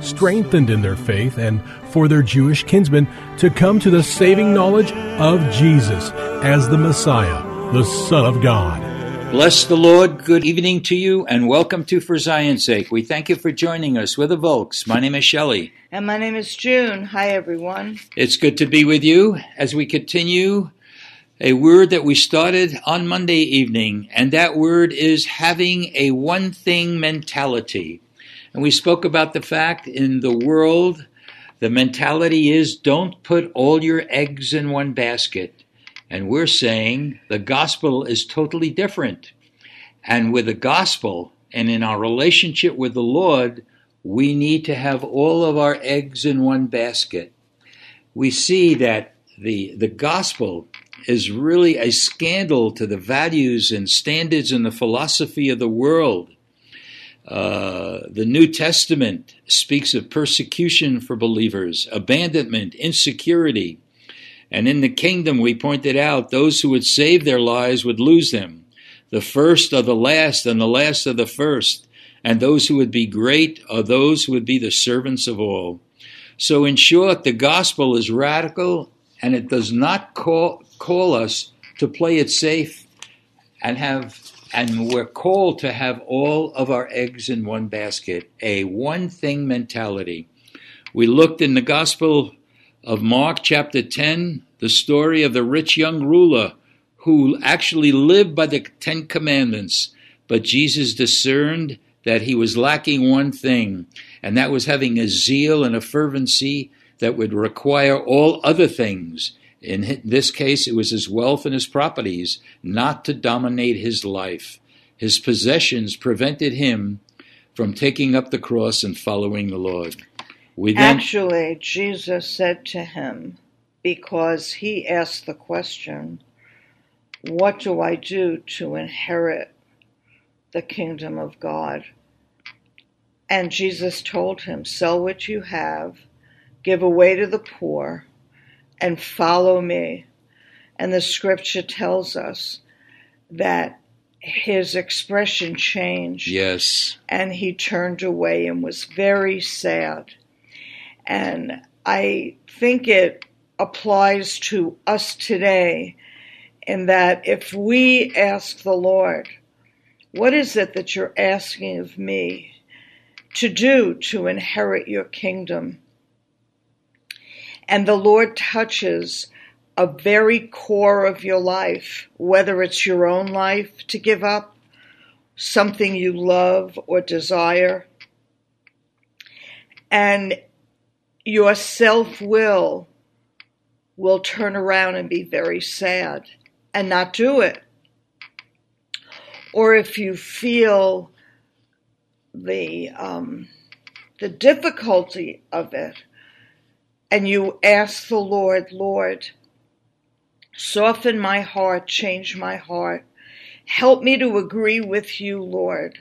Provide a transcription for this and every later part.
strengthened in their faith and for their Jewish kinsmen to come to the saving knowledge of Jesus as the Messiah, the Son of God. Bless the Lord. Good evening to you and welcome to For Zion's Sake. We thank you for joining us. We're the Volks. My name is Shelley. And my name is June. Hi, everyone. It's good to be with you as we continue a word that we started on Monday evening, and that word is having a one thing mentality. And we spoke about the fact in the world, the mentality is don't put all your eggs in one basket. And we're saying the gospel is totally different. And with the gospel and in our relationship with the Lord, we need to have all of our eggs in one basket. We see that the, the gospel is really a scandal to the values and standards and the philosophy of the world. Uh, the New Testament speaks of persecution for believers, abandonment, insecurity. And in the kingdom, we pointed out those who would save their lives would lose them. The first are the last, and the last are the first. And those who would be great are those who would be the servants of all. So, in short, the gospel is radical and it does not call, call us to play it safe and have and we're called to have all of our eggs in one basket, a one thing mentality. We looked in the Gospel of Mark, chapter 10, the story of the rich young ruler who actually lived by the Ten Commandments, but Jesus discerned that he was lacking one thing, and that was having a zeal and a fervency that would require all other things. In this case, it was his wealth and his properties, not to dominate his life. His possessions prevented him from taking up the cross and following the Lord. Then, Actually, Jesus said to him, because he asked the question, What do I do to inherit the kingdom of God? And Jesus told him, Sell what you have, give away to the poor and follow me. And the scripture tells us that his expression changed. Yes. And he turned away and was very sad. And I think it applies to us today in that if we ask the Lord, what is it that you're asking of me to do to inherit your kingdom? And the Lord touches a very core of your life, whether it's your own life to give up, something you love or desire, and your self will will turn around and be very sad and not do it. Or if you feel the um, the difficulty of it, and you ask the Lord, Lord, soften my heart, change my heart. Help me to agree with you, Lord,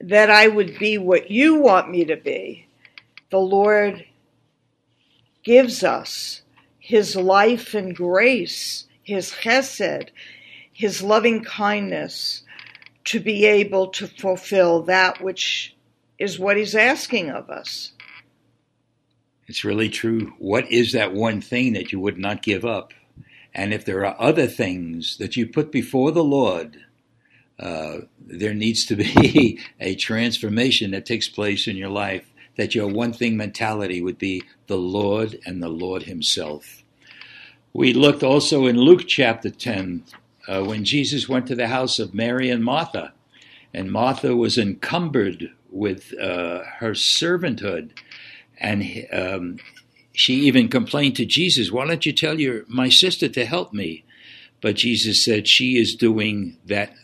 that I would be what you want me to be. The Lord gives us his life and grace, his chesed, his loving kindness to be able to fulfill that which is what he's asking of us. It's really true. What is that one thing that you would not give up? And if there are other things that you put before the Lord, uh, there needs to be a transformation that takes place in your life that your one thing mentality would be the Lord and the Lord Himself. We looked also in Luke chapter 10 uh, when Jesus went to the house of Mary and Martha, and Martha was encumbered with uh, her servanthood, and um, she even complained to Jesus, "Why don't you tell your my sister to help me?" But Jesus said, "She is doing that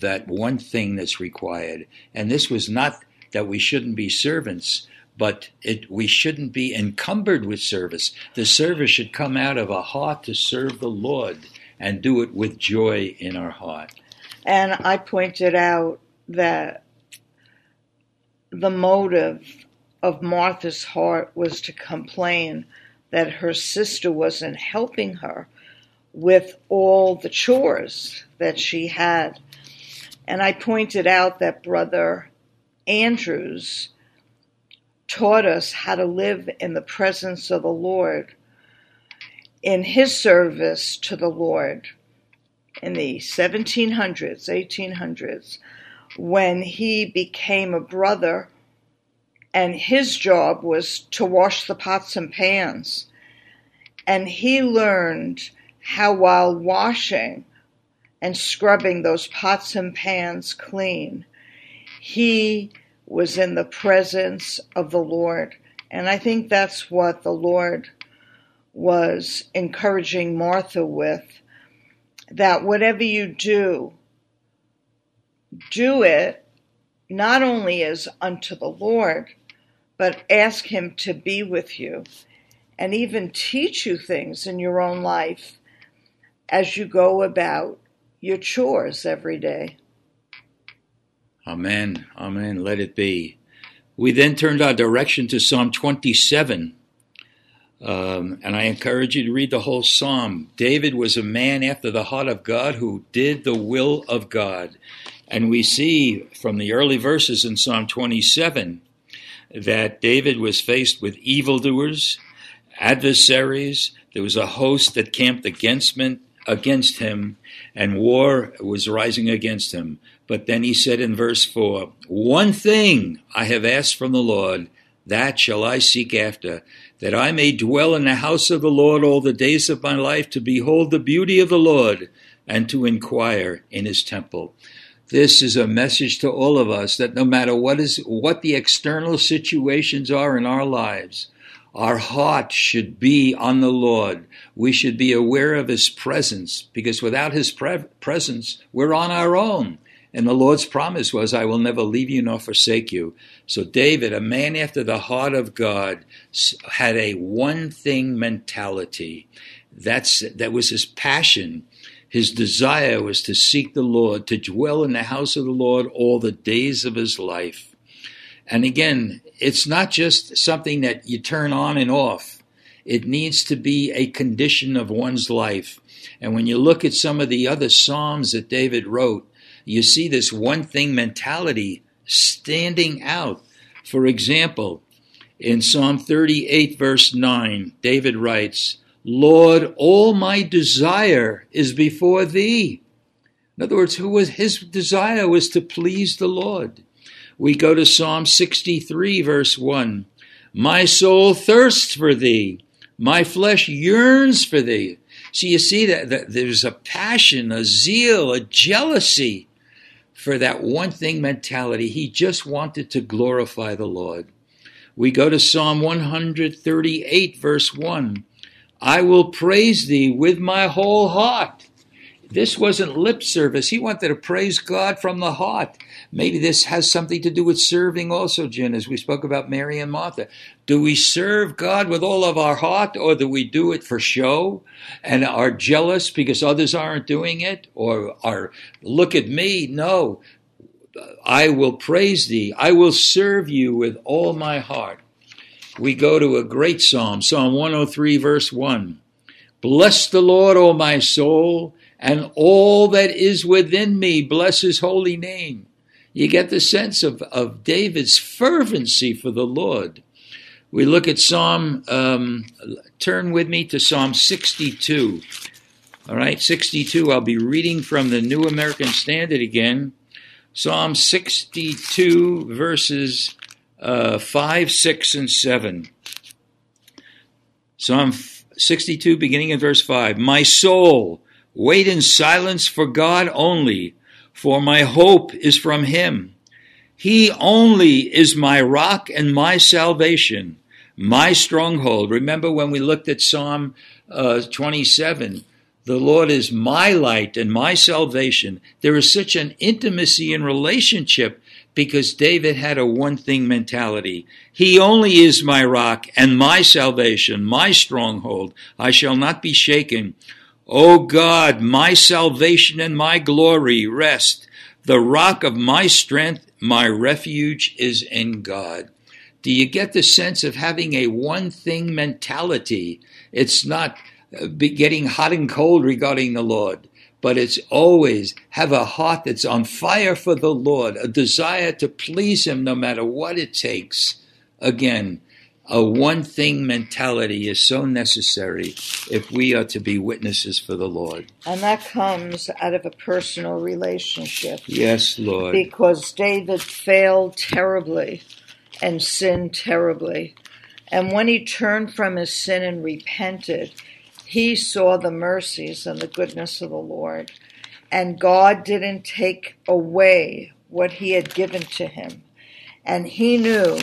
that one thing that's required," and this was not that we shouldn't be servants, but it, we shouldn't be encumbered with service. The service should come out of a heart to serve the Lord and do it with joy in our heart. And I pointed out that the motive of Martha's heart was to complain that her sister wasn't helping her with all the chores that she had. And I pointed out that Brother Andrews taught us how to live in the presence of the Lord, in his service to the Lord in the 1700s, 1800s, when he became a brother and his job was to wash the pots and pans. And he learned how, while washing and scrubbing those pots and pans clean, he was in the presence of the Lord. And I think that's what the Lord was encouraging Martha with that whatever you do, do it not only as unto the Lord, but ask Him to be with you and even teach you things in your own life as you go about your chores every day. Amen. Amen. Let it be. We then turned our direction to Psalm 27. Um, and I encourage you to read the whole psalm. David was a man after the heart of God who did the will of God. And we see from the early verses in Psalm 27 that David was faced with evildoers, adversaries. There was a host that camped against, him, and war was rising against him. But then he said in verse 4 One thing I have asked from the Lord, that shall I seek after, that I may dwell in the house of the Lord all the days of my life, to behold the beauty of the Lord, and to inquire in his temple. This is a message to all of us that no matter what is what the external situations are in our lives, our heart should be on the Lord. We should be aware of His presence because without His pre- presence, we're on our own. And the Lord's promise was, I will never leave you nor forsake you. So David, a man after the heart of God, had a one thing mentality. That's, that was his passion. His desire was to seek the Lord, to dwell in the house of the Lord all the days of his life. And again, it's not just something that you turn on and off. It needs to be a condition of one's life. And when you look at some of the other Psalms that David wrote, you see this one thing mentality standing out. For example, in Psalm 38, verse 9, David writes, Lord, all my desire is before thee. In other words, who was his desire was to please the Lord. We go to Psalm 63, verse 1. My soul thirsts for thee, my flesh yearns for thee. So you see that, that there's a passion, a zeal, a jealousy for that one thing mentality. He just wanted to glorify the Lord. We go to Psalm 138, verse 1. I will praise thee with my whole heart. This wasn't lip service. He wanted to praise God from the heart. Maybe this has something to do with serving also, Jen, as we spoke about Mary and Martha. Do we serve God with all of our heart, or do we do it for show and are jealous because others aren't doing it, or are, look at me? No. I will praise thee. I will serve you with all my heart. We go to a great psalm, Psalm 103, verse 1. Bless the Lord, O my soul, and all that is within me, bless his holy name you get the sense of, of David's fervency for the Lord. We look at Psalm, um, turn with me to Psalm 62. All right, 62. I'll be reading from the New American Standard again. Psalm 62, verses uh, 5, 6, and 7. Psalm 62, beginning in verse 5. My soul, wait in silence for God only, for my hope is from him. He only is my rock and my salvation, my stronghold. Remember when we looked at Psalm uh, 27? The Lord is my light and my salvation. There is such an intimacy in relationship because David had a one thing mentality. He only is my rock and my salvation, my stronghold. I shall not be shaken. O God, my salvation and my glory rest. The rock of my strength, my refuge is in God. Do you get the sense of having a one thing mentality? It's not uh, getting hot and cold regarding the Lord, but it's always have a heart that's on fire for the Lord, a desire to please Him no matter what it takes. Again, a one thing mentality is so necessary if we are to be witnesses for the Lord. And that comes out of a personal relationship. Yes, Lord. Because David failed terribly and sinned terribly. And when he turned from his sin and repented, he saw the mercies and the goodness of the Lord. And God didn't take away what he had given to him. And he knew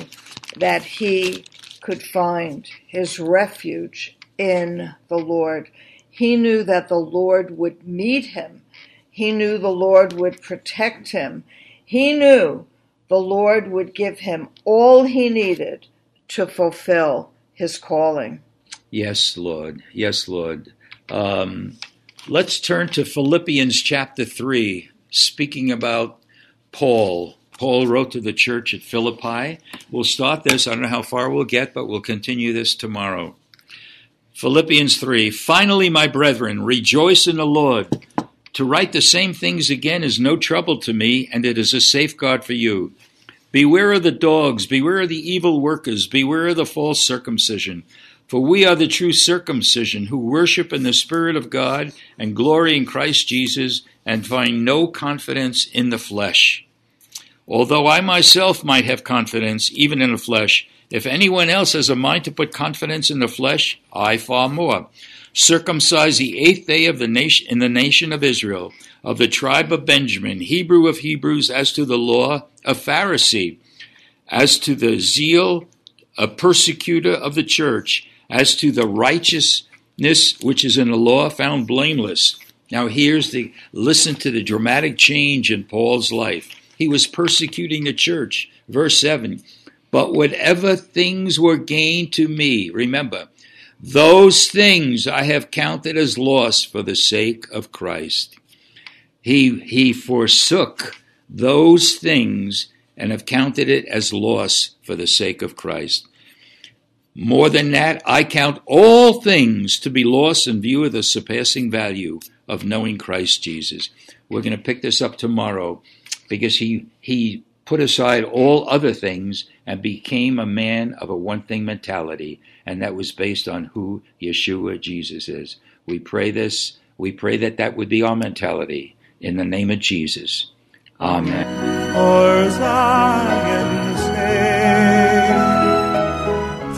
that he could find his refuge in the Lord. He knew that the Lord would meet him. He knew the Lord would protect him. He knew the Lord would give him all he needed to fulfill his calling. Yes, Lord. Yes, Lord. Um, let's turn to Philippians chapter 3, speaking about Paul. Paul wrote to the church at Philippi. We'll start this. I don't know how far we'll get, but we'll continue this tomorrow. Philippians 3 Finally, my brethren, rejoice in the Lord. To write the same things again is no trouble to me, and it is a safeguard for you. Beware of the dogs, beware of the evil workers, beware of the false circumcision. For we are the true circumcision who worship in the Spirit of God and glory in Christ Jesus and find no confidence in the flesh. Although I myself might have confidence even in the flesh, if anyone else has a mind to put confidence in the flesh, I far more. Circumcised the eighth day of the nation in the nation of Israel, of the tribe of Benjamin, Hebrew of Hebrews, as to the law, a Pharisee, as to the zeal, a persecutor of the church, as to the righteousness which is in the law found blameless. Now here's the listen to the dramatic change in Paul's life. He was persecuting the church. Verse 7. But whatever things were gained to me, remember, those things I have counted as loss for the sake of Christ. He, he forsook those things and have counted it as loss for the sake of Christ. More than that, I count all things to be lost in view of the surpassing value of knowing Christ Jesus. We're going to pick this up tomorrow because he, he put aside all other things and became a man of a one thing mentality, and that was based on who Yeshua Jesus is. We pray this. We pray that that would be our mentality in the name of Jesus. Amen.